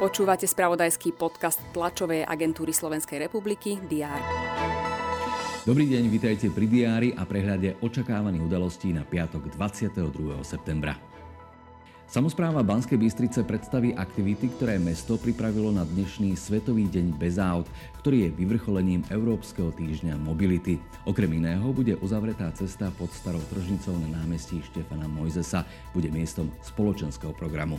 Počúvate spravodajský podcast tlačovej agentúry Slovenskej republiky DR. Dobrý deň, vitajte pri diári a prehľade očakávaných udalostí na piatok 22. septembra. Samozpráva Banskej Bystrice predstaví aktivity, ktoré mesto pripravilo na dnešný Svetový deň bez aut, ktorý je vyvrcholením Európskeho týždňa mobility. Okrem iného bude uzavretá cesta pod starou tržnicou na námestí Štefana Mojzesa, bude miestom spoločenského programu.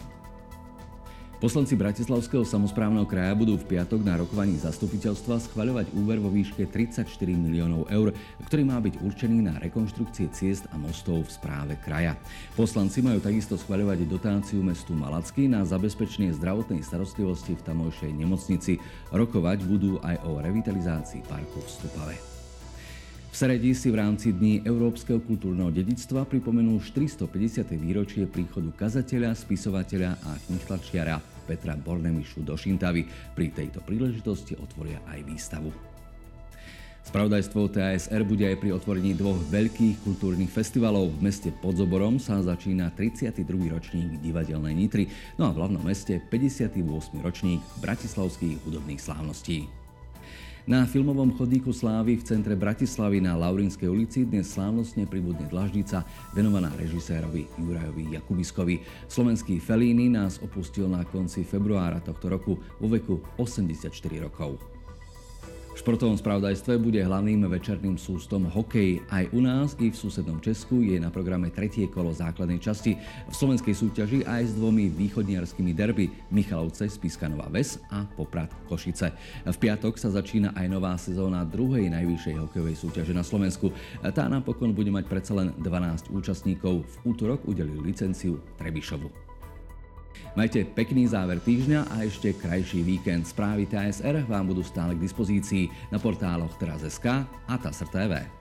Poslanci Bratislavského samozprávneho kraja budú v piatok na rokovaní zastupiteľstva schvaľovať úver vo výške 34 miliónov eur, ktorý má byť určený na rekonštrukcie ciest a mostov v správe kraja. Poslanci majú takisto schvaľovať dotáciu mestu Malacky na zabezpečenie zdravotnej starostlivosti v tamojšej nemocnici. Rokovať budú aj o revitalizácii parku v Stupave. V Seredi si v rámci Dní Európskeho kultúrneho dedictva pripomenul 450. výročie príchodu kazateľa, spisovateľa a knihtlčiara Petra Bornemišu do Šintavy. Pri tejto príležitosti otvoria aj výstavu. Spravodajstvo TASR bude aj pri otvorení dvoch veľkých kultúrnych festivalov. V meste Podzoborom sa začína 32. ročník divadelnej Nitry, no a v hlavnom meste 58. ročník bratislavských hudobných slávností. Na filmovom chodníku Slávy v centre Bratislavy na Laurinskej ulici dnes slávnostne pribudne dlaždica venovaná režisérovi Jurajovi Jakubiskovi. Slovenský Felíny nás opustil na konci februára tohto roku vo veku 84 rokov. V športovom spravodajstve bude hlavným večerným sústom hokej. Aj u nás i v susednom Česku je na programe tretie kolo základnej časti. V slovenskej súťaži aj s dvomi východniarskými derby Michalovce Spiskanova Ves a Poprad Košice. V piatok sa začína aj nová sezóna druhej najvyššej hokejovej súťaže na Slovensku. Tá napokon bude mať predsa len 12 účastníkov. V útorok udelili licenciu Trebišovu. Majte pekný záver týždňa a ešte krajší víkend. Správy TSR vám budú stále k dispozícii na portáloch teraz.sk a TASR.tv.